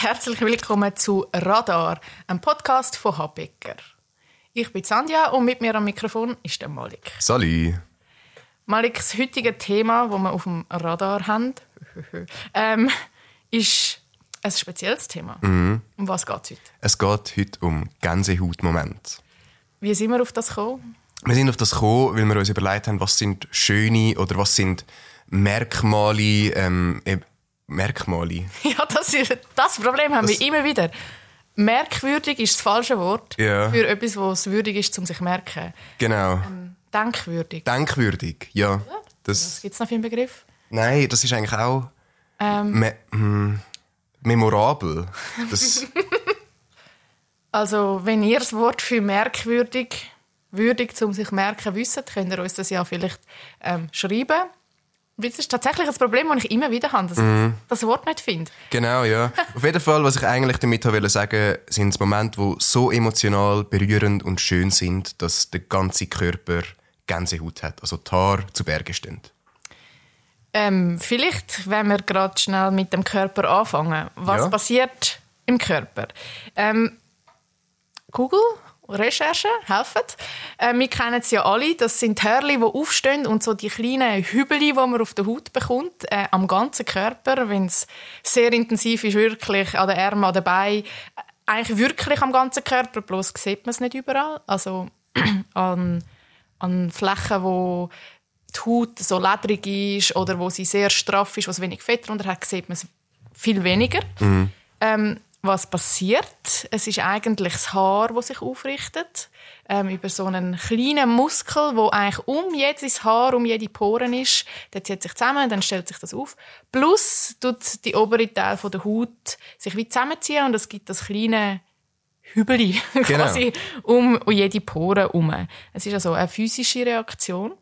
Herzlich willkommen zu Radar, einem Podcast von Habecker. Ich bin Sandja und mit mir am Mikrofon ist der Malik. Salut. Malik, das heutige Thema, das wir auf dem Radar haben, ähm, ist ein spezielles Thema. Um was geht es heute? Es geht heute um Gänsehautmomente. Wie sind wir auf das gekommen? Wir sind auf das gekommen, weil wir uns überlegt haben, was sind schöne oder was sind Merkmale, ähm, eben- Merkmale. Ja, das, ist, das Problem haben Das- wir immer wieder. Merkwürdig ist das falsche Wort Ja. für etwas, was würdig ist, um sich zu merken. Genau. Denkwürdig. Denkwürdig, ja. Das, gibt es noch für einen Begriff? nein, das ist eigentlich auch Ähm, me hm, memorabel. Also, wenn ihr das Wort für merkwürdig, würdig zum sich merken wisst, könnt ihr uns das ja vielleicht ähm, schreiben. Das ist tatsächlich ein Problem, das ich immer wieder habe, dass ich das Wort nicht finde. genau, ja. Auf jeden Fall, was ich eigentlich damit wollte sagen, sind Momente, die so emotional, berührend und schön sind, dass der ganze Körper Gänsehaut hat. Also die Haare zu Berge stehen. Ähm, vielleicht, wenn wir gerade schnell mit dem Körper anfangen. Was Ja. passiert im Körper? Ähm, Google, Recherche helfen. Äh, wir kennen es ja alle. Das sind Hörli, die aufstehen und so die kleinen Hübeli, die man auf der Haut bekommt, äh, am ganzen Körper, wenn es sehr intensiv ist, wirklich an den Armen, an den Beinen, äh, eigentlich wirklich am ganzen Körper, bloß sieht man es nicht überall. Also an, an Flächen, wo die Haut so ledrig ist oder wo sie sehr straff ist, wo es wenig Fett drunter hat, sieht man es viel weniger. Ähm, was passiert? Es ist eigentlich das Haar, das sich aufrichtet ähm, über so einen kleinen Muskel, wo eigentlich um jedes Haar, um jede Poren ist. Der zieht sich zusammen, dann stellt sich das auf. Plus tut die obere Teil von der Haut sich wie zusammenziehen und es gibt das kleine Hübeli quasi um, um jede Pore herum. Es ist also eine physische Reaktion.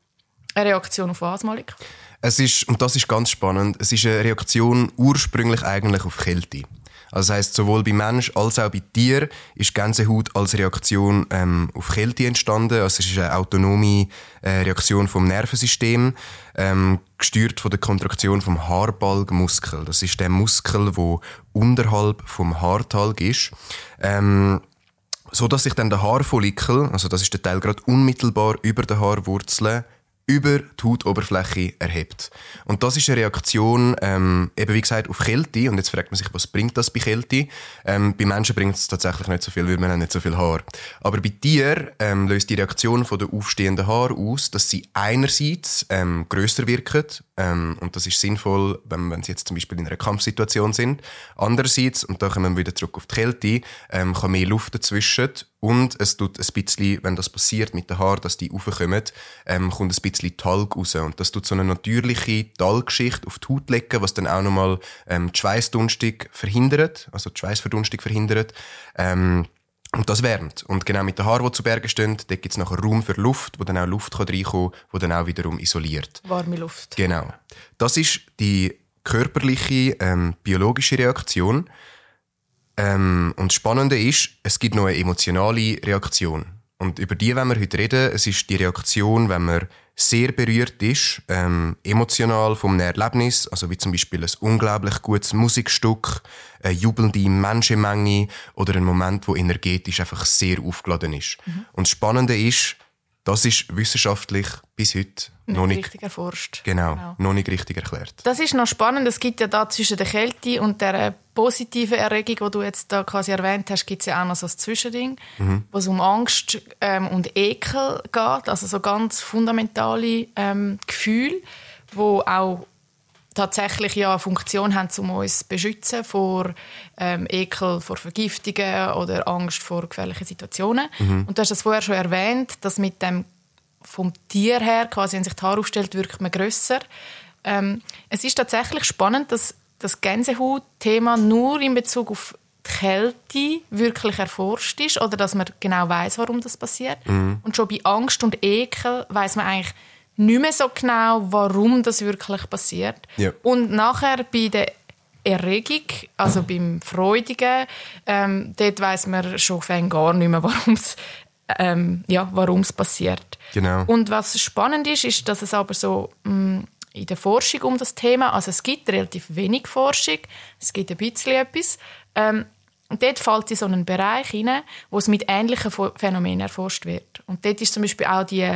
Eine Reaktion auf was, Malik? Es ist, und das ist ganz spannend, es ist eine Reaktion ursprünglich eigentlich auf Kälte. Also das heisst, sowohl bei Mensch als auch bei Tier ist Gänsehaut als Reaktion ähm, auf Kälte entstanden. Also es ist eine autonome äh, Reaktion vom Nervensystem, ähm, gesteuert von der Kontraktion vom Haarbalgmuskel. Das ist der Muskel, wo unterhalb vom Haartalg ist. Ähm, so dass sich dann der Haarfollikel, also das ist der Teil gerade unmittelbar über der Haarwurzeln, über die Hautoberfläche erhebt. Und das ist eine Reaktion, ähm, eben wie gesagt, auf Kälte. Und jetzt fragt man sich, was bringt das bei Kälte? Ähm, bei Menschen bringt es tatsächlich nicht so viel, weil man haben nicht so viel Haar. Aber bei Tieren ähm, löst die Reaktion von der aufstehenden Haar aus, dass sie einerseits ähm, grösser wirken, ähm, und das ist sinnvoll, wenn, wenn sie jetzt zum Beispiel in einer Kampfsituation sind. Andererseits, und da kommen wir wieder zurück auf die Kälte, ähm, kann mehr Luft dazwischen und es tut ein bisschen, wenn das passiert mit den Haaren, dass die raufkommen, ähm, kommt ein bisschen Talg raus. Und das tut so eine natürliche Talgschicht auf die Haut legen, was dann auch nochmal ähm, die Schweißdunstung verhindert, also die Schweißverdunstung verhindert. Ähm, und das wärmt. Und genau mit den Haaren, die zu Bergen stehen, dort gibt es nachher Raum für Luft, wo dann auch Luft kann reinkommen kann, wo dann auch wiederum isoliert. Warme Luft. Genau. Das ist die körperliche, ähm, biologische Reaktion. Ähm, und das Spannende ist, es gibt noch eine emotionale Reaktion. Und über die wollen wir heute reden. Es ist die Reaktion, wenn man sehr berührt ist, ähm, emotional vom Erlebnis, also wie zum Beispiel ein unglaublich gutes Musikstück, eine jubelnde Menschenmenge oder ein Moment, wo energetisch einfach sehr aufgeladen ist. Und das Spannende ist, das ist wissenschaftlich bis heute noch Nicht nicht richtig erforscht. Genau, noch nicht richtig erklärt. Das ist noch spannend. Es gibt ja da zwischen der Kälte und der äh, positiven Erregung, die du jetzt da quasi erwähnt hast, gibt es ja auch noch so ein Zwischending, wo es um Angst ähm, und Ekel geht. Also so ganz fundamentale ähm, Gefühle, wo auch tatsächlich ja eine Funktion haben, um uns zu beschützen vor ähm, Ekel, vor Vergiftungen oder Angst vor gefährlichen Situationen. Und du hast das vorher schon erwähnt, dass mit dem vom Tier her, quasi, wenn sich die Haare aufstellt, wirkt man grösser. Ähm, es ist tatsächlich spannend, dass das Gänsehaut-Thema nur in Bezug auf die Kälte wirklich erforscht ist oder dass man genau weiß, warum das passiert. Und schon bei Angst und Ekel weiß man eigentlich nicht mehr so genau, warum das wirklich passiert. Ja. Und nachher bei der Erregung, also beim Freudigen, ähm, dort weiß man schon gar nicht mehr, warum es ähm, ja, passiert. Genau. Und was spannend ist, ist, dass es aber so mh, in der Forschung um das Thema, also es gibt relativ wenig Forschung, es gibt ein bisschen etwas, ähm, und dort fällt in so einen Bereich hinein, wo es mit ähnlichen Phänomenen erforscht wird. Und dort ist zum Beispiel auch die,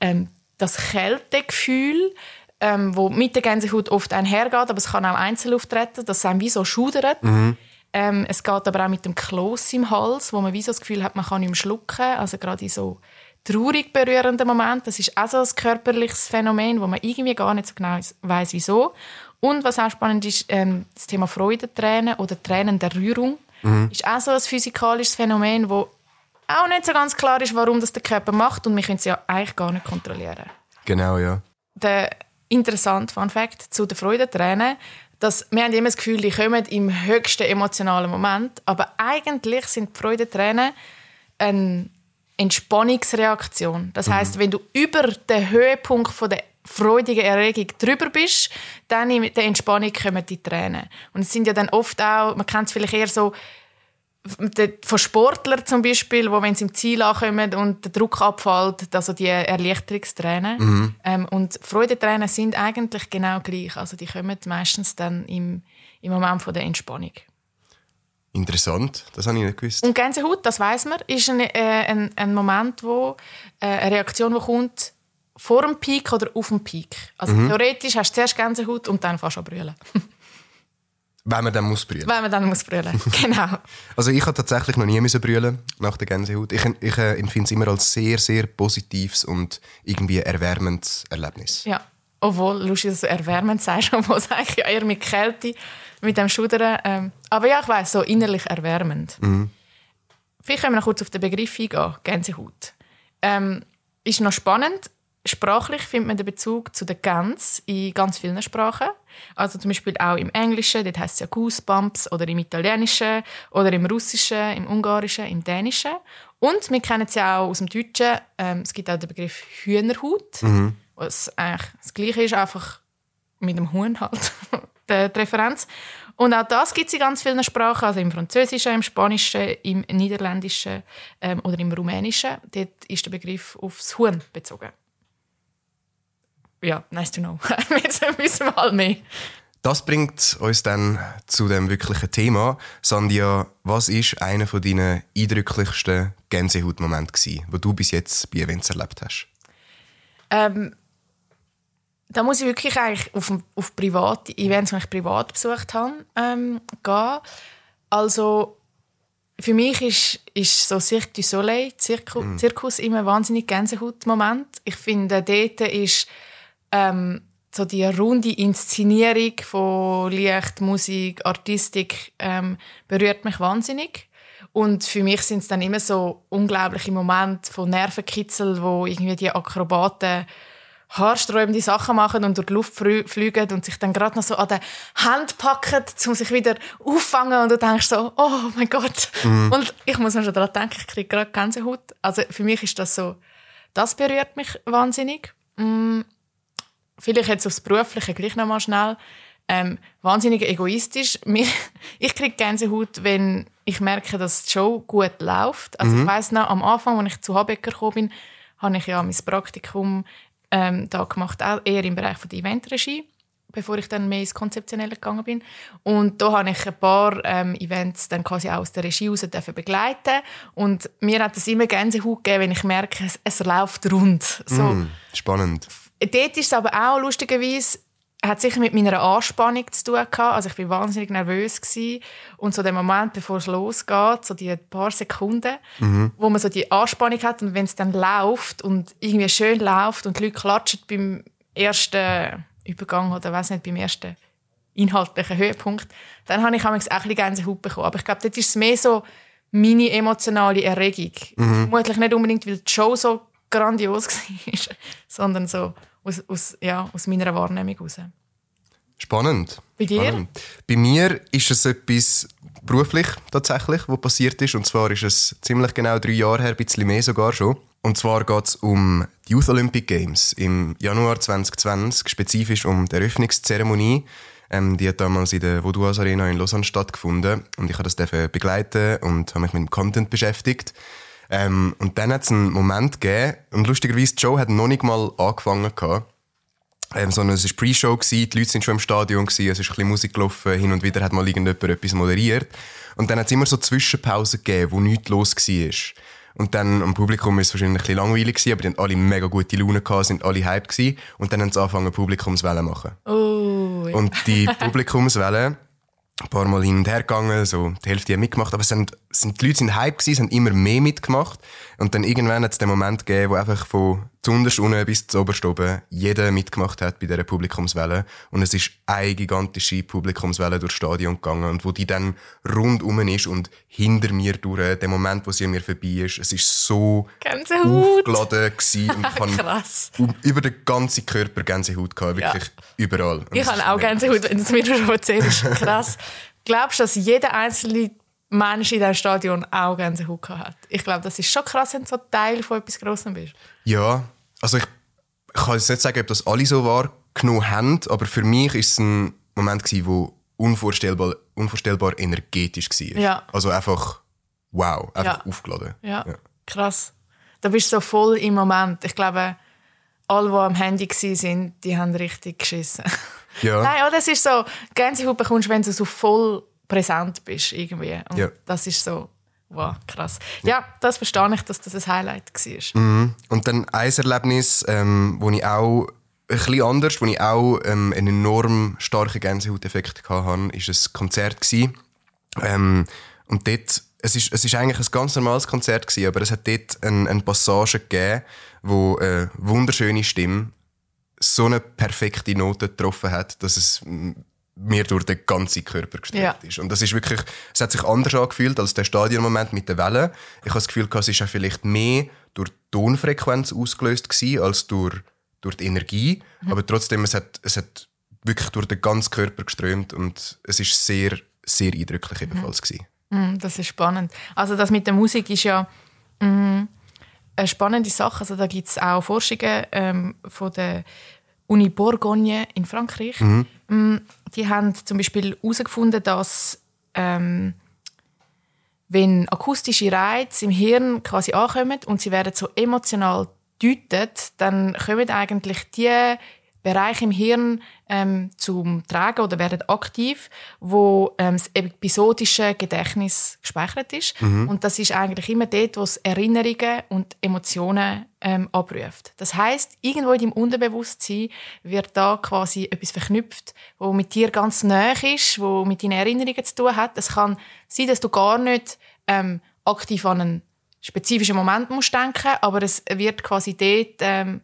ähm, das Kältegefühl, ähm, wo mit der Gänsehaut oft einhergeht, aber es kann auch einzeln auftreten, dass es einem wie so schudert. Mhm. Ähm, es geht aber auch mit dem Kloß im Hals, wo man wie so das Gefühl hat, man kann nicht mehr schlucken, also gerade in so traurig berührenden Momenten. Das ist auch so ein körperliches Phänomen, wo man irgendwie gar nicht so genau weiß, wieso. Und was auch spannend ist, ähm, das Thema Freudentränen oder Tränen der Rührung mhm. ist auch so ein physikalisches Phänomen, wo auch nicht so ganz klar ist, warum das der Körper macht und wir können es ja eigentlich gar nicht kontrollieren. Genau, ja. Der interessante Fun Fact zu den Freudentränen, dass wir haben immer das Gefühl, die kommen im höchsten emotionalen Moment, aber eigentlich sind die Freudentränen eine Entspannungsreaktion. Das mhm. heißt, wenn du über den Höhepunkt von der freudigen Erregung drüber bist, dann in der Entspannung kommen die Tränen. Und es sind ja dann oft auch, man kennt es vielleicht eher so, von Sportlern zum Beispiel, wo wenn sie im Ziel ankommen und der Druck abfällt, also die Erleichterungstränen. Mhm. Ähm, und Freudentränen sind eigentlich genau gleich. Also die kommen meistens dann im, im Moment von der Entspannung. Interessant, das habe ich nicht gewusst. Und Gänsehaut, das weiß man, ist ein, äh, ein, ein Moment, wo äh, eine Reaktion, die kommt vor dem Peak oder auf dem Peak. Also mhm. theoretisch hast du zuerst Gänsehaut und dann fast du brüllen. Wenn man dann muss brüllen. Wenn man dann muss brüllen, genau. also ich habe tatsächlich noch nie müssen brüllen nach der Gänsehaut. Ich, ich äh, empfinde es immer als sehr, sehr positives und irgendwie erwärmendes Erlebnis. Ja, obwohl, lustig, dass du erwärmend sagst, obwohl es eigentlich eher mit Kälte, mit dem Schudern. Ähm, aber ja, ich weiß so innerlich erwärmend. Mhm. Vielleicht können wir noch kurz auf den Begriff eingehen, Gänsehaut. Ähm, ist noch spannend, Sprachlich findet man den Bezug zu der Gans in ganz vielen Sprachen. Also zum Beispiel auch im Englischen, dort heißt es ja Goosebumps, oder im Italienischen, oder im Russischen, im Ungarischen, im Dänischen. Und wir kennen es ja auch aus dem Deutschen, ähm, es gibt auch den Begriff Hühnerhut, mhm. was eigentlich das Gleiche ist, einfach mit dem Huhn halt, die Referenz. Und auch das gibt es in ganz vielen Sprachen, also im Französischen, im Spanischen, im Niederländischen ähm, oder im Rumänischen. Dort ist der Begriff aufs Huhn bezogen ja, nice to know. Jetzt wissen wir mal mehr. Das bringt uns dann zu dem wirklichen Thema. Sandia, was ist einer von deinen eindrücklichsten Gänsehautmomenten, wo du bis jetzt bei Events erlebt hast? Ähm, da muss ich wirklich eigentlich auf, auf private Events, die ich privat besucht habe, ähm, gehen. Also für mich ist, ist so Cirque du Soleil, Zirkus, mm. Zirkus immer ein wahnsinnig Gänsehautmoment. Ich finde, dort ist ähm, so die runde Inszenierung von Licht, Musik, Artistik ähm, berührt mich wahnsinnig. Und für mich sind es dann immer so unglaubliche Momente von Nervenkitzel, wo irgendwie die Akrobaten haarsträubende Sachen machen und durch die Luft fliegen und sich dann gerade noch so an der Hand packen, um sich wieder auffangen und du denkst so, oh mein Gott. Mhm. Und ich muss mir schon daran denken, ich kriege gerade Gänsehaut. Also für mich ist das so, das berührt mich wahnsinnig. Mm vielleicht jetzt aufs Berufliche gleich noch mal schnell, ähm, wahnsinnig egoistisch. ich kriege Gänsehaut, wenn ich merke, dass die Show gut läuft. Also mhm. ich weiß noch, am Anfang, als ich zu Habecker gekommen bin, habe ich ja mein Praktikum ähm, da gemacht, auch eher im Bereich von der Eventregie, bevor ich dann mehr ins Konzeptionelle gegangen bin. Und da habe ich ein paar ähm, Events dann quasi auch aus der Regie heraus begleiten und mir hat es immer Gänsehaut gegeben, wenn ich merke, es, es läuft rund. So. Mm, spannend Dort ist es aber auch lustigerweise hat sicher mit meiner Anspannung zu tun gehabt. Also ich war wahnsinnig nervös gewesen. und so der Moment, bevor es losgeht, so die paar Sekunden, mhm. wo man so die Anspannung hat und wenn es dann läuft und irgendwie schön läuft und die Leute klatschen beim ersten Übergang oder weiß nicht beim ersten inhaltlichen Höhepunkt, dann habe ich auch ein bisschen Gänsehaut bekommen. Aber ich glaube, dort ist es mehr so meine emotionale Erregung. Mhm. Vermutlich nicht unbedingt, weil die Show so grandios war, sondern so aus, aus, ja, aus meiner Wahrnehmung heraus. Spannend. Bei dir? Spannend. Bei mir ist es etwas beruflich tatsächlich, was passiert ist. Und zwar ist es ziemlich genau drei Jahre her, ein bisschen mehr sogar schon. Und zwar geht es um die Youth Olympic Games im Januar 2020, spezifisch um die Eröffnungszeremonie. Ähm, die hat damals in der Vaudoise Arena in Lausanne stattgefunden und ich habe das begleiten und habe mich mit dem Content beschäftigt. Ähm, und dann hat es einen Moment gegeben, und lustigerweise, Joe hat noch nicht mal angefangen gehabt. Ähm, sondern es war Pre-Show, die Leute sind schon im Stadion, gewesen, es ist ein bisschen Musik gelaufen, hin und wieder hat mal irgendjemand etwas moderiert. Und dann hat es immer so Zwischenpausen gegeben, wo nichts los war. Und dann am Publikum ist es wahrscheinlich ein bisschen langweilig gewesen, aber die hatten alle mega gute Laune gehabt, sind alle hyped gewesen. Und dann haben sie angefangen, Publikumswellen zu machen. Oh, ja. Und die Publikumswellen, ein paar Mal hin und her gegangen, so die Hälfte haben mitgemacht, aber es sind, sind, die Leute sind hype gewesen, haben immer mehr mitgemacht. Und dann irgendwann hat es den Moment gegeben, wo einfach von zuunterst unten bis zu oberst oben jeder mitgemacht hat bei dieser Publikumswelle. Und es ist eine gigantische Publikumswelle durchs Stadion gegangen. Und wo die dann rundum ist und hinter mir durch, der Moment, wo sie an mir vorbei ist, es ist so Gänsehaut. aufgeladen gewesen. Und ich habe über den ganzen Körper Gänsehaut gehabt, wirklich Ja. überall. Und Ich habe auch Gänsehaut, wenn du es mir schon erzählst. Krass. Glaubst du, dass jeder einzelne Mensch in diesem Stadion auch Gänsehaut gehabt hat? Ich glaube, das ist schon krass, wenn du so Teil von etwas Grossem bist. Ja, also ich, kann jetzt nicht sagen, ob das alle so wahrgenommen haben, aber für mich ist es ein Moment gewesen, wo unvorstellbar, unvorstellbar energetisch war. Ja. Also einfach wow, einfach Ja. aufgeladen. Ja, krass. Da bist du so voll im Moment. Ich glaube, alle, die am Handy waren, die haben richtig geschissen. Ja. Nein, oh, das ist so, Gänsehaut bekommst du, wenn du so voll präsent bist irgendwie. Und Ja. das ist so, wow, krass. Ja, das verstehe ich, dass das ein Highlight war. Und dann ein Erlebnis, ähm, wo ich auch ein bisschen anders, wo ich auch ähm, einen enorm starken Gänsehauteffekt hatte, war ein Konzert. Gewesen. Ähm, und dort, es ist, es ist eigentlich ein ganz normales Konzert gewesen, aber es hat dort eine, eine Passage gegeben, wo eine wunderschöne Stimme so eine perfekte Note getroffen hat, dass es mir durch den ganzen Körper gestreckt Ja. ist. Und das ist wirklich, es hat sich anders angefühlt als der Stadionmoment mit der Welle. Ich habe das Gefühl, es ist auch vielleicht mehr durch die Tonfrequenz ausgelöst gewesen, als durch, durch die Energie. Aber trotzdem, es hat, es hat wirklich durch den ganzen Körper geströmt und es ist sehr, sehr eindrücklich ebenfalls gewesen. Mm, Das ist spannend. Also das mit der Musik ist ja mm, eine spannende Sache. Also da gibt es auch Forschungen ähm, von der Uni Bourgogne in Frankreich. Mm, Die haben zum Beispiel herausgefunden, dass ähm, wenn akustische Reize im Hirn quasi ankommen und sie werden so emotional deutet, dann kommen eigentlich die Bereiche im Hirn ähm, zum Tragen oder werden aktiv, wo ähm, das episodische Gedächtnis gespeichert ist. Und das ist eigentlich immer dort, wo es Erinnerungen und Emotionen ähm, abruft. Das heißt, irgendwo in deinem Unterbewusstsein wird da quasi etwas verknüpft, wo mit dir ganz nah ist, wo mit deinen Erinnerungen zu tun hat. Es kann sein, dass du gar nicht ähm, aktiv an einen spezifischen Moment musst denken, aber es wird quasi dort ähm,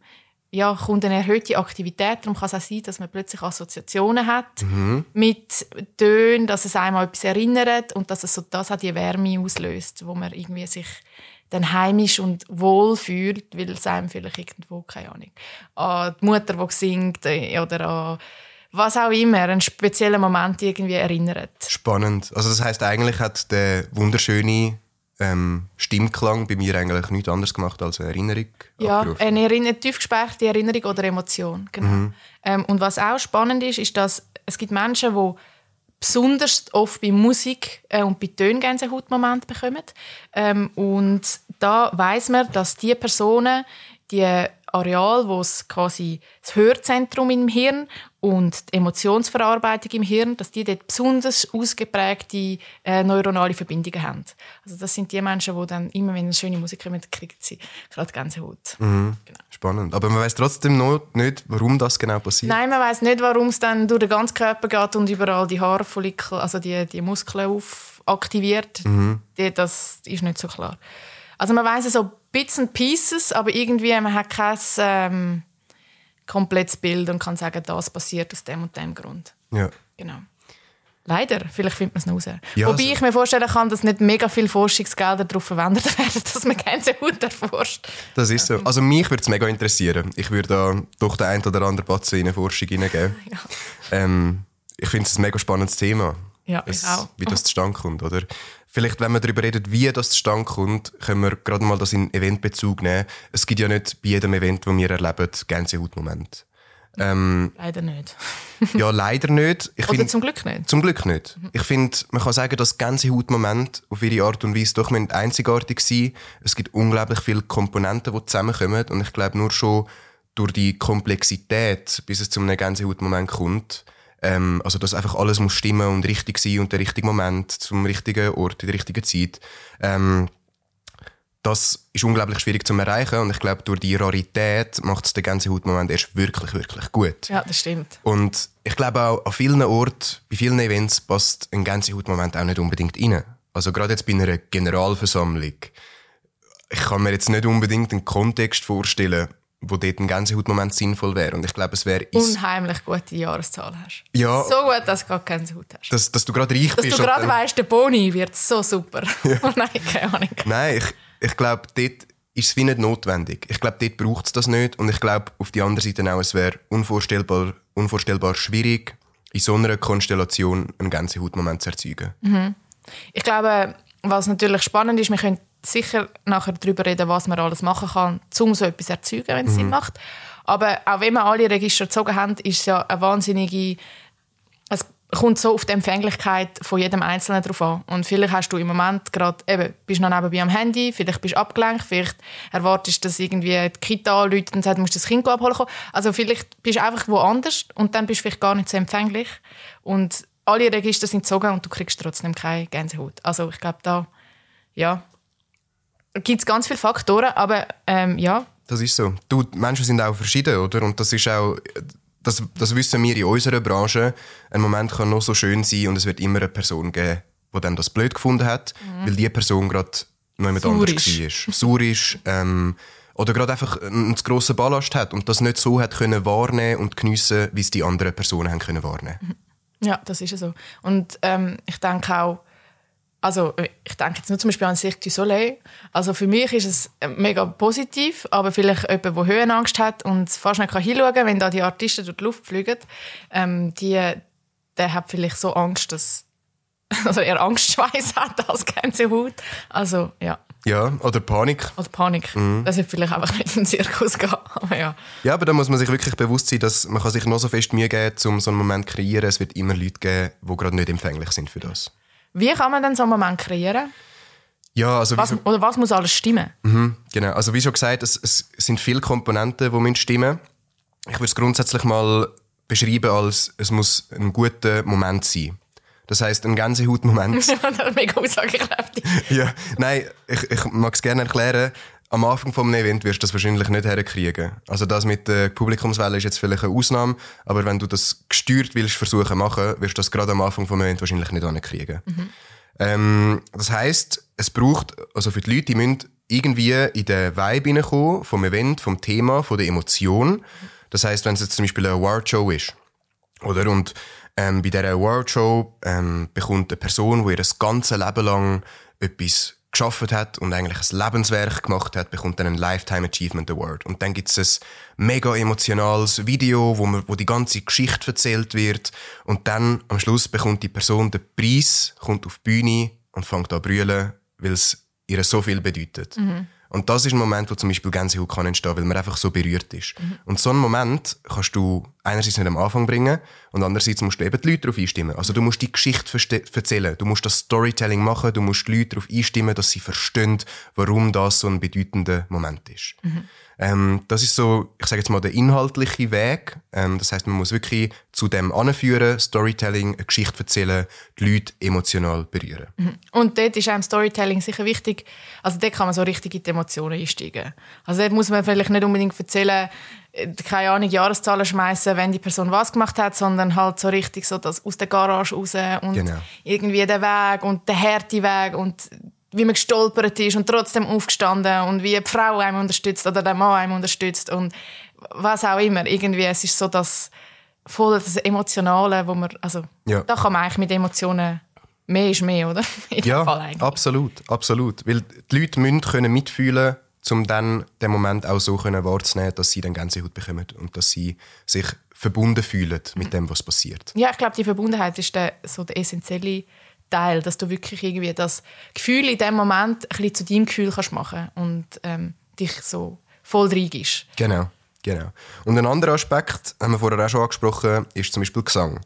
ja, kommt eine erhöhte Aktivität. Darum kann es auch sein, dass man plötzlich Assoziationen hat mit Tönen, dass es einmal etwas erinnert und dass es so das auch die Wärme auslöst, wo man irgendwie sich dann heimisch und wohl fühlt, weil es einem vielleicht irgendwo, keine Ahnung, an die Mutter, die singt äh, oder an was auch immer, einen speziellen Moment irgendwie erinnert. Spannend. Also das heißt eigentlich hat der wunderschöne ähm, Stimmklang bei mir eigentlich nichts anderes gemacht als eine Erinnerung Ja, abgerufen. eine Erinner tief gespeicherte Erinnerung oder Emotion. Genau. Ähm, und was auch spannend ist, ist, dass es gibt Menschen, die besonders oft bei Musik äh, und bei Tönen Gänsehautmomente bekommen. Ähm, und da weiß man, dass die Personen, die Areal, wo es quasi das Hörzentrum im Hirn und die Emotionsverarbeitung im Hirn, dass die dort besonders ausgeprägte äh, neuronale Verbindungen haben. Also das sind die Menschen, die dann immer, wenn eine schöne Musik kommt, kriegen sie gerade Gänsehaut. Spannend. Aber man weiß trotzdem noch nicht, warum das genau passiert. Nein, man weiß nicht, warum es dann durch den ganzen Körper geht und überall die Haarfollikel, also die, die Muskeln auf aktiviert. Die, das ist nicht so klar. Also man weiß so Bits and Pieces, aber irgendwie man hat kein ähm, komplettes Bild und kann sagen, das passiert aus dem und dem Grund. Ja. Genau. Leider, vielleicht findet man es noch raus. Ja, Wobei also- ich mir vorstellen kann, dass nicht mega viel Forschungsgelder darauf verwendet werden, dass man Gänsehaut erforscht. Das ist so. Also mich würde es mega interessieren. Ich würde da doch den ein oder anderen Batzen in eine Forschung hineingeben. Ja. Ähm, ich finde es ein mega spannendes Thema. Ja, es. Wie das zustande kommt, oder? Vielleicht, wenn wir darüber reden, wie das zustande kommt, können wir gerade mal das in Eventbezug nehmen. Es gibt ja nicht bei jedem Event, das wir erleben, Gänsehautmoment. Ähm, Leider nicht. ja, leider nicht. Ich Oder find- zum Glück nicht. Zum Glück nicht. Ich finde, man kann sagen, dass Gänsehautmomente auf ihre Art und Weise doch einzigartig sein Es gibt unglaublich viele Komponenten, die zusammenkommen. Und ich glaube, nur schon durch die Komplexität, bis es zu einem Gänsehautmoment kommt, ähm, also dass einfach alles muss stimmen und richtig sein und der richtige Moment zum richtigen Ort, in der richtigen Zeit. Ähm, das ist unglaublich schwierig zu erreichen und ich glaube, durch die Rarität macht es den Gänsehautmoment erst wirklich, wirklich gut. Ja, das stimmt. Und ich glaube auch, an vielen Orten, bei vielen Events passt ein Gänsehautmoment auch nicht unbedingt rein. Also gerade jetzt bei einer Generalversammlung. Ich kann mir jetzt nicht unbedingt einen Kontext vorstellen, wo dort ein Gänsehautmoment sinnvoll wäre. Und ich glaube, es wäre... Unheimlich gute Jahreszahl hast. Ja. So gut, dass du gerade keine Haut hast. Dass, dass du gerade reich Dass bist. du und gerade weißt, der Boni wird so super. Oh nein, keine Ahnung. Nein, ich, ich glaube, dort ist es wie nicht notwendig. Ich glaube, dort braucht es das nicht. Und ich glaube, auf die andere Seite auch, es wäre unvorstellbar, unvorstellbar schwierig, in so einer Konstellation einen Gänsehautmoment zu erzeugen. Ich glaube, was natürlich spannend ist, wir können sicher nachher darüber reden, was man alles machen kann, um so etwas zu erzeugen, wenn es Sinn macht. Aber auch wenn wir alle Register gezogen haben, ist es ja eine wahnsinnige... Es kommt so auf die Empfänglichkeit von jedem Einzelnen drauf an. Und vielleicht hast du im Moment gerade, eben, bist noch nebenbei am Handy, vielleicht bist du abgelenkt, vielleicht erwartest du, dass irgendwie die Kita anruft und sagt, du musst das Kind abholen kommen. Also vielleicht bist du einfach woanders und dann bist du vielleicht gar nicht so empfänglich. Und alle Register sind gezogen und du kriegst trotzdem keine Gänsehaut. Also ich glaube, da ja, gibt es ganz viele Faktoren, aber ähm, ja, Das ist so. Du, Menschen sind auch verschieden, oder? Und das ist auch, das, das wissen wir in unserer Branche. Ein Moment kann noch so schön sein und es wird immer eine Person geben, die dann das blöd gefunden hat, weil die Person gerade noch jemand anders ist. war. Sauer ist, ähm, oder gerade einfach einen zu grossen Ballast hat und das nicht so hat können wahrnehmen und geniessen, wie es die anderen Personen haben können wahrnehmen. ja, das ist ja so. Und ähm, ich denke auch, also äh, ich denke jetzt nur zum Beispiel an Cirque du Soleil. Also für mich ist es äh, mega positiv, aber vielleicht jemand, der Höhenangst hat und fast nicht kann hinschauen kann, wenn da die Artisten durch die Luft fliegen, ähm, die, der hat vielleicht so Angst, dass also er Angstschweiß hat als Gänsehaut. Also ja, Ja, oder Panik. oder Panik. Das wird vielleicht einfach nicht in den Zirkus gehen. Aber ja. Ja, aber da muss man sich wirklich bewusst sein, dass man kann sich noch so fest Mühe geben um so einen Moment zu kreieren. Es wird immer Leute geben, die gerade nicht empfänglich sind für das. Wie kann man denn so einen Moment kreieren? Ja, also Was, so- oder was muss alles stimmen? Genau, also wie schon gesagt, es, es sind viele Komponenten, die müssen stimmen Ich würde es grundsätzlich mal beschreiben als, es muss ein guter Moment sein. Das heißt ein Gänsehautmoment. das ist mega aussagekräftig. ja, nein, ich, ich mag es gerne erklären. Am Anfang vom Event wirst du das wahrscheinlich nicht herkriegen. Also das mit der Publikumswelle ist jetzt vielleicht eine Ausnahme, aber wenn du das gesteuert willst versuchen machen, wirst du das gerade am Anfang vom Event wahrscheinlich nicht hinkriegen. Ähm, das heißt, es braucht, also für die Leute, die müssen irgendwie in den Vibe hineinkommen, vom Event, vom Thema, von der Emotion. Das heißt, wenn es jetzt zum Beispiel eine Awardshow ist, oder? Und ähm, bei dieser Awardshow ähm, bekommt eine Person, die ihr das ganze Leben lang etwas geschafft hat und eigentlich ein Lebenswerk gemacht hat, bekommt dann einen Lifetime Achievement Award. Und dann gibt es ein mega emotionales Video, wo, man, wo die ganze Geschichte erzählt wird. Und dann am Schluss bekommt die Person den Preis, kommt auf die Bühne und fängt an zu brüllen, weil es ihr so viel bedeutet. Und das ist ein Moment, wo zum Beispiel Gänsehaut kann entstehen, weil man einfach so berührt ist. Und so einen Moment kannst du einerseits nicht am Anfang bringen und andererseits musst du eben die Leute darauf einstimmen. Also du musst die Geschichte erzählen, du musst das Storytelling machen, du musst die Leute darauf einstimmen, dass sie verstehen, warum das so ein bedeutender Moment ist. Ähm, das ist so, ich sage jetzt mal, der inhaltliche Weg. Ähm, das heißt, man muss wirklich zu dem anführen, Storytelling, eine Geschichte erzählen, die Leute emotional berühren. Und dort ist einem Storytelling sicher wichtig. Also dort kann man so richtig in die Emotionen einsteigen. Also dort muss man vielleicht nicht unbedingt erzählen, äh, keine Ahnung, Jahreszahlen schmeißen, wenn die Person was gemacht hat, sondern halt so richtig so das aus der Garage raus und Genau. irgendwie der Weg und der harte Weg und wie man gestolpert ist und trotzdem aufgestanden und wie die Frau einem unterstützt oder der Mann einem unterstützt und was auch immer. Irgendwie, es ist so das voll das Emotionale, wo man, also Ja. da kann man eigentlich mit Emotionen mehr ist mehr, oder? Ja, Fall eigentlich. absolut, absolut. Weil die Leute müssen können mitfühlen, um dann den Moment auch so können wahrzunehmen, dass sie dann Gänsehaut bekommen und dass sie sich verbunden fühlen mit dem, was passiert. Ja, ich glaube, die Verbundenheit ist der, so der essentielle Teil, dass du wirklich irgendwie das Gefühl in dem Moment ein bisschen zu deinem Gefühl kannst machen und ähm, dich so voll reingibst. Genau. Genau. Und ein anderer Aspekt, haben wir vorher auch schon angesprochen, ist zum Beispiel Gesang.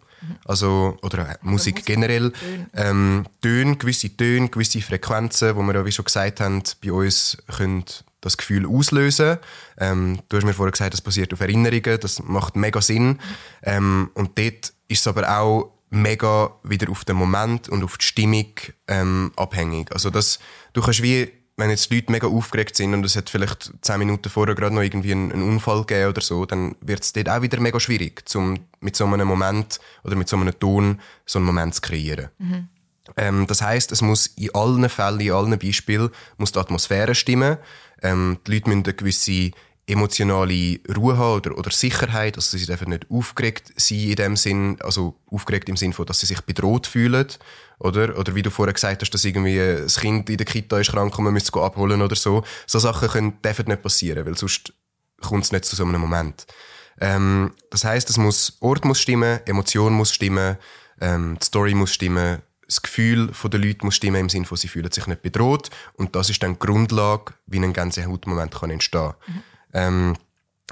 Also, oder äh, Musik, Musik, generell. Töne. Ähm, Töne, gewisse Töne, gewisse Frequenzen, wo wir ja, wie schon gesagt haben, bei uns können das Gefühl auslösen. Ähm, du hast mir vorher gesagt, das basiert auf Erinnerungen, das macht mega Sinn. Ähm, und dort ist es aber auch mega wieder auf den Moment und auf die Stimmung ähm, abhängig. Also das, du kannst wie, wenn jetzt die Leute mega aufgeregt sind und es hat vielleicht zehn Minuten vorher gerade noch irgendwie einen, einen Unfall gegeben oder so, dann wird es dort auch wieder mega schwierig, zum mit so einem Moment oder mit so einem Ton so einen Moment zu kreieren. Ähm, das heißt, es muss in allen Fällen, in allen Beispielen, muss die Atmosphäre stimmen. Ähm, die Leute müssen eine gewisse emotionale Ruhe haben oder, oder Sicherheit, also sie dürfen nicht aufgeregt sein in dem Sinn, also aufgeregt im Sinn von, dass sie sich bedroht fühlen, oder? Oder wie du vorher gesagt hast, dass irgendwie das Kind in der Kita ist krank und man müsste es abholen oder so. So Sachen können, dürfen nicht passieren, weil sonst kommt es nicht zu so einem Moment. Ähm, das heißt, es muss, Ort muss stimmen, Emotion muss stimmen, ähm, die Story muss stimmen, das Gefühl der Leute muss stimmen im Sinne von, sie fühlen sich nicht bedroht. Und das ist dann die Grundlage, wie ein ganzer Hautmoment kann entstehen kann. Ähm,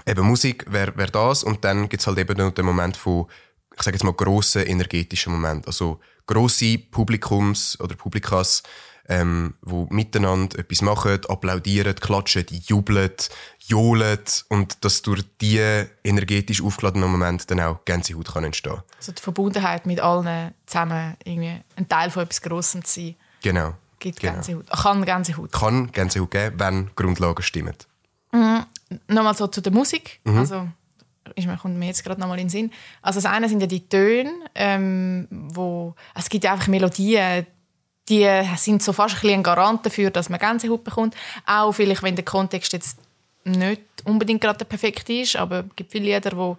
eben Musik wäre wär das und dann gibt es halt eben noch den Moment von, ich sage jetzt mal, grossen energetischen Moment. Also grosse Publikums oder Publikas, ähm, wo miteinander etwas machen, applaudieren, klatschen, jubeln, johlen und dass durch diese energetisch aufgeladenen Moment dann auch Gänsehaut kann entstehen. Also die Verbundenheit mit allen zusammen irgendwie ein Teil von etwas Grossem zu sein, Genau. gibt Genau. Gänsehaut. Kann Gänsehaut. Kann Gänsehaut geben, wenn Grundlagen stimmen. Nochmal so zu der Musik. Also, ist mir, kommt mir jetzt gerade nochmal in den Sinn. Also das eine sind ja die Töne, ähm, wo, es gibt ja einfach Melodien, die sind so fast ein, bisschen ein Garant dafür, dass man Gänsehaut bekommt. Auch vielleicht, wenn der Kontext jetzt nicht unbedingt gerade der perfekte ist, aber es gibt viele Lieder, wo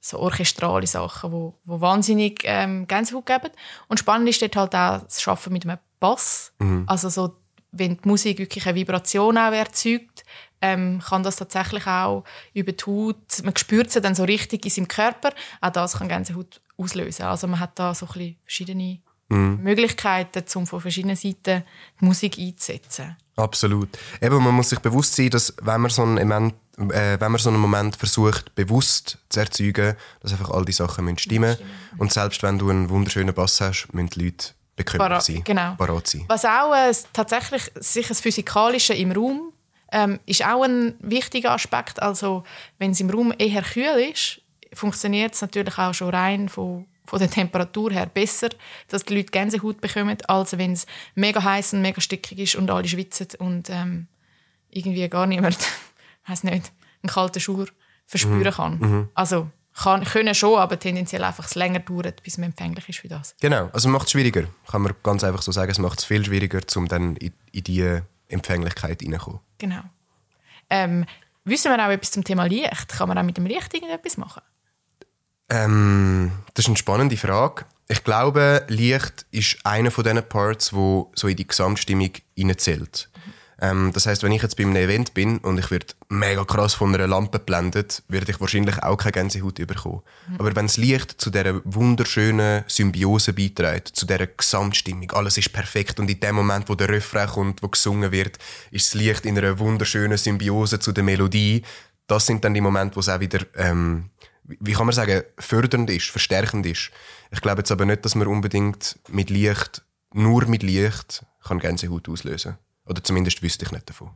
so orchestrale Sachen, wo, wo wahnsinnig ähm, Gänsehaut geben. Und spannend ist dort halt auch das Schaffen mit einem Bass. Also so, wenn die Musik wirklich eine Vibration auch erzeugt, ähm, kann das tatsächlich auch über die Haut, man spürt sie dann so richtig in seinem Körper, auch das kann Gänsehaut auslösen. Also man hat da so ein bisschen verschiedene Möglichkeiten, um von verschiedenen Seiten die Musik einzusetzen. Absolut. Eben, man muss sich bewusst sein, dass wenn man so einen Moment, äh, wenn man so einen Moment versucht, bewusst zu erzeugen, dass einfach all die Sachen müssen stimmen Und selbst wenn du einen wunderschönen Bass hast, müssen die Leute bekümmert Parat- sein. genau. Parat sein. Was auch äh, tatsächlich sich das Physikalische im Raum ähm, ist auch ein wichtiger Aspekt. Also wenn es im Raum eher kühl ist, funktioniert es natürlich auch schon rein von, von der Temperatur her besser, dass die Leute Gänsehaut bekommen, als wenn es mega heiß und mega stickig ist und alle schwitzen und ähm, irgendwie gar niemand, weiß nicht, einen kalten Schauer verspüren kann. Also kann, können schon, aber tendenziell einfach es länger dauert, bis man empfänglich ist für das. Genau, also macht es schwieriger. Kann man ganz einfach so sagen, es macht es viel schwieriger, um dann in, in diese Empfänglichkeit reinzukommen. Genau. Ähm, wissen wir auch etwas zum Thema Licht? Kann man auch mit dem Licht irgendetwas machen? Ähm, das ist eine spannende Frage. Ich glaube, Licht ist einer von diesen Parts, wo so in die Gesamtstimmung reinzählt. Ähm, das heißt, wenn ich jetzt bei einem Event bin und ich werde mega krass von einer Lampe geblendet, werde ich wahrscheinlich auch keine Gänsehaut bekommen. Aber wenn das Licht zu dieser wunderschönen Symbiose beiträgt, zu dieser Gesamtstimmung, alles ist perfekt und in dem Moment, wo der Refrain kommt, wo gesungen wird, ist das Licht in einer wunderschönen Symbiose zu der Melodie. Das sind dann die Momente, wo es auch wieder ähm, wie kann man sagen, fördernd ist, verstärkend ist. Ich glaube jetzt aber nicht, dass man unbedingt mit Licht, nur mit Licht, kann Gänsehaut auslösen. Oder zumindest wüsste ich nicht davon.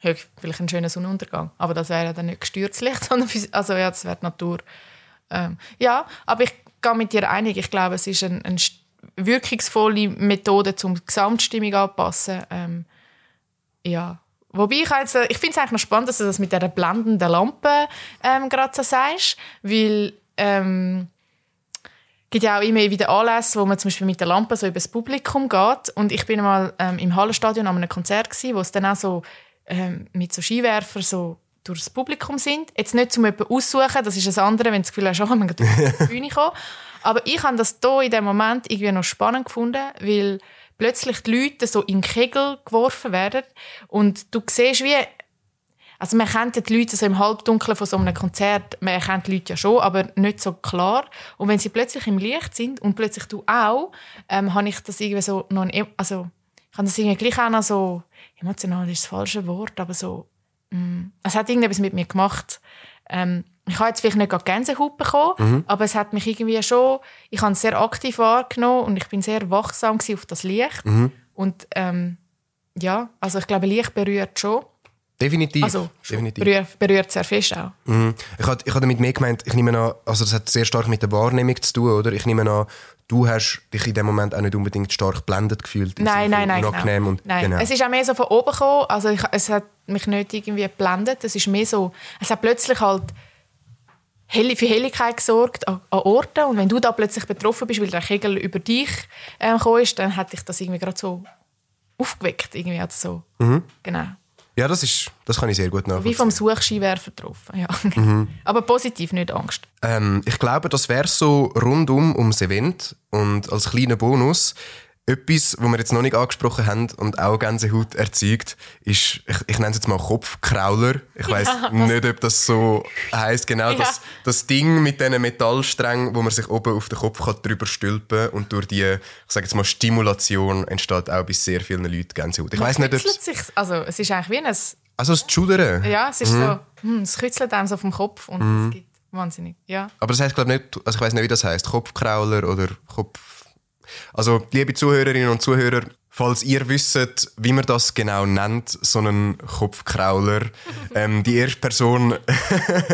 Ja, vielleicht ein schöner Sonnenuntergang. Aber das wäre ja dann nicht gestürzt Licht, sondern also ja, das wäre Natur. Ähm, ja, aber ich gehe mit dir einig. Ich glaube, es ist eine ein wirkungsvolle Methode, um die Gesamtstimmung anzupassen. Ähm, ja. Wobei ich, jetzt, äh, ich finde es eigentlich noch spannend, dass du das mit dieser blendenden Lampe ähm, gerade so sagst, weil ähm, gibt ja auch immer wieder Anlässe, wo man zum Beispiel mit der Lampe so über das Publikum geht. Und ich bin mal ähm, im Hallenstadion an einem Konzert gsi, wo es dann auch so ähm, mit so Skiwerfer so durchs Publikum sind. Jetzt nicht zum jemanden aussuchen, das ist das andere, wenn du das Gefühl hast, oh, man geht auf die Bühne kommen. Aber ich habe das hier in dem Moment irgendwie noch spannend gefunden, weil plötzlich die Leute so in Kegel geworfen werden und du siehst wie also man kennt ja die Leute so im Halbdunkeln von so einem Konzert, man erkennt die Leute ja schon, aber nicht so klar. Und wenn sie plötzlich im Licht sind und plötzlich du auch, ähm, habe ich das irgendwie so noch, ein, also ich habe das irgendwie gleich auch noch so, emotional ist das falsche Wort, aber so es hat irgendetwas mit mir gemacht. Ähm, ich habe jetzt vielleicht nicht gerade Gänsehaut bekommen, Mhm. aber es hat mich irgendwie schon, ich habe es sehr aktiv wahrgenommen und ich bin sehr wachsam auf das Licht. Mhm. Und ähm, ja, also ich glaube, Licht berührt schon. Definitiv. Also Definitiv. berührt, berührt sehr fest auch. Mhm. Ich habe ich hab damit mehr gemeint, ich nehme an, also das hat sehr stark mit der Wahrnehmung zu tun, oder? Ich nehme an, du hast dich in dem Moment auch nicht unbedingt stark blendet gefühlt. Nein, nein, nein. Genau. und, nein. Genau. Es ist auch mehr so von oben gekommen. Also ich, es hat mich nicht irgendwie geblendet. Es ist mehr so, es hat plötzlich halt für Helligkeit gesorgt an, an Orten. Und wenn du da plötzlich betroffen bist, weil der Kegel über dich ähm, gekommen ist, dann hat dich das irgendwie gerade so aufgeweckt. Irgendwie, also so. Mhm. Genau. Ja, das, ist, das kann ich sehr gut Wie nachvollziehen. vom Suchskiwerfer getroffen. Ja. Mhm. Aber positiv, nicht Angst. Ähm, ich glaube, das wäre so rundum ums Event. Und als kleiner Bonus, etwas, was wir jetzt noch nicht angesprochen haben und auch Gänsehaut erzeugt, ist, ich, ich nenne es jetzt mal Kopfkrauler. Ich weiß nicht, ob das so heisst. Genau, Ja. das, das Ding mit diesen Metallsträngen, wo man sich oben auf den Kopf kann drüber stülpen und durch die, ich sage jetzt mal, Stimulation entsteht auch bei sehr vielen Leuten Gänsehaut. Ich weiß nicht, ob Kützelt sich, also es ist eigentlich wie ein, Also das Schudern. ja, es ist Mhm. so, hm, es kützelt einem so vom Kopf und es gibt wahnsinnig, ja. Aber das heißt glaube nicht, also ich weiß nicht, wie das heißt, Kopfkrauler oder Kopf. Also liebe Zuhörerinnen und Zuhörer, falls ihr wisst, wie man das genau nennt, so einen Kopfkrauler, ähm, die erste Person,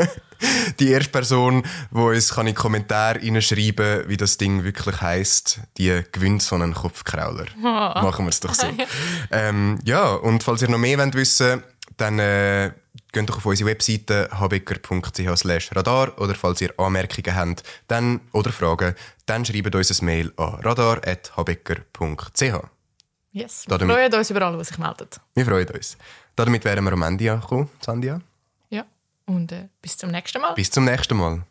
die erste Person, wo uns kann in die Kommentare reinschreiben, wie das Ding wirklich heißt, die gewinnt so einen Kopfkrauler. Machen wir es doch so. ähm, ja, und falls ihr noch mehr wollt wissen, dann äh, geht doch auf unsere Webseite habecker.ch slash radar oder falls ihr Anmerkungen habt dann, oder Fragen, dann schreibt uns ein Mail an radar.habecker.ch. Yes. Wir damit- freuen uns über alle, die sich melden. Wir freuen uns. Damit wären wir am Ende angekommen, Sandia. Ja. Und äh, bis zum nächsten Mal. Bis zum nächsten Mal.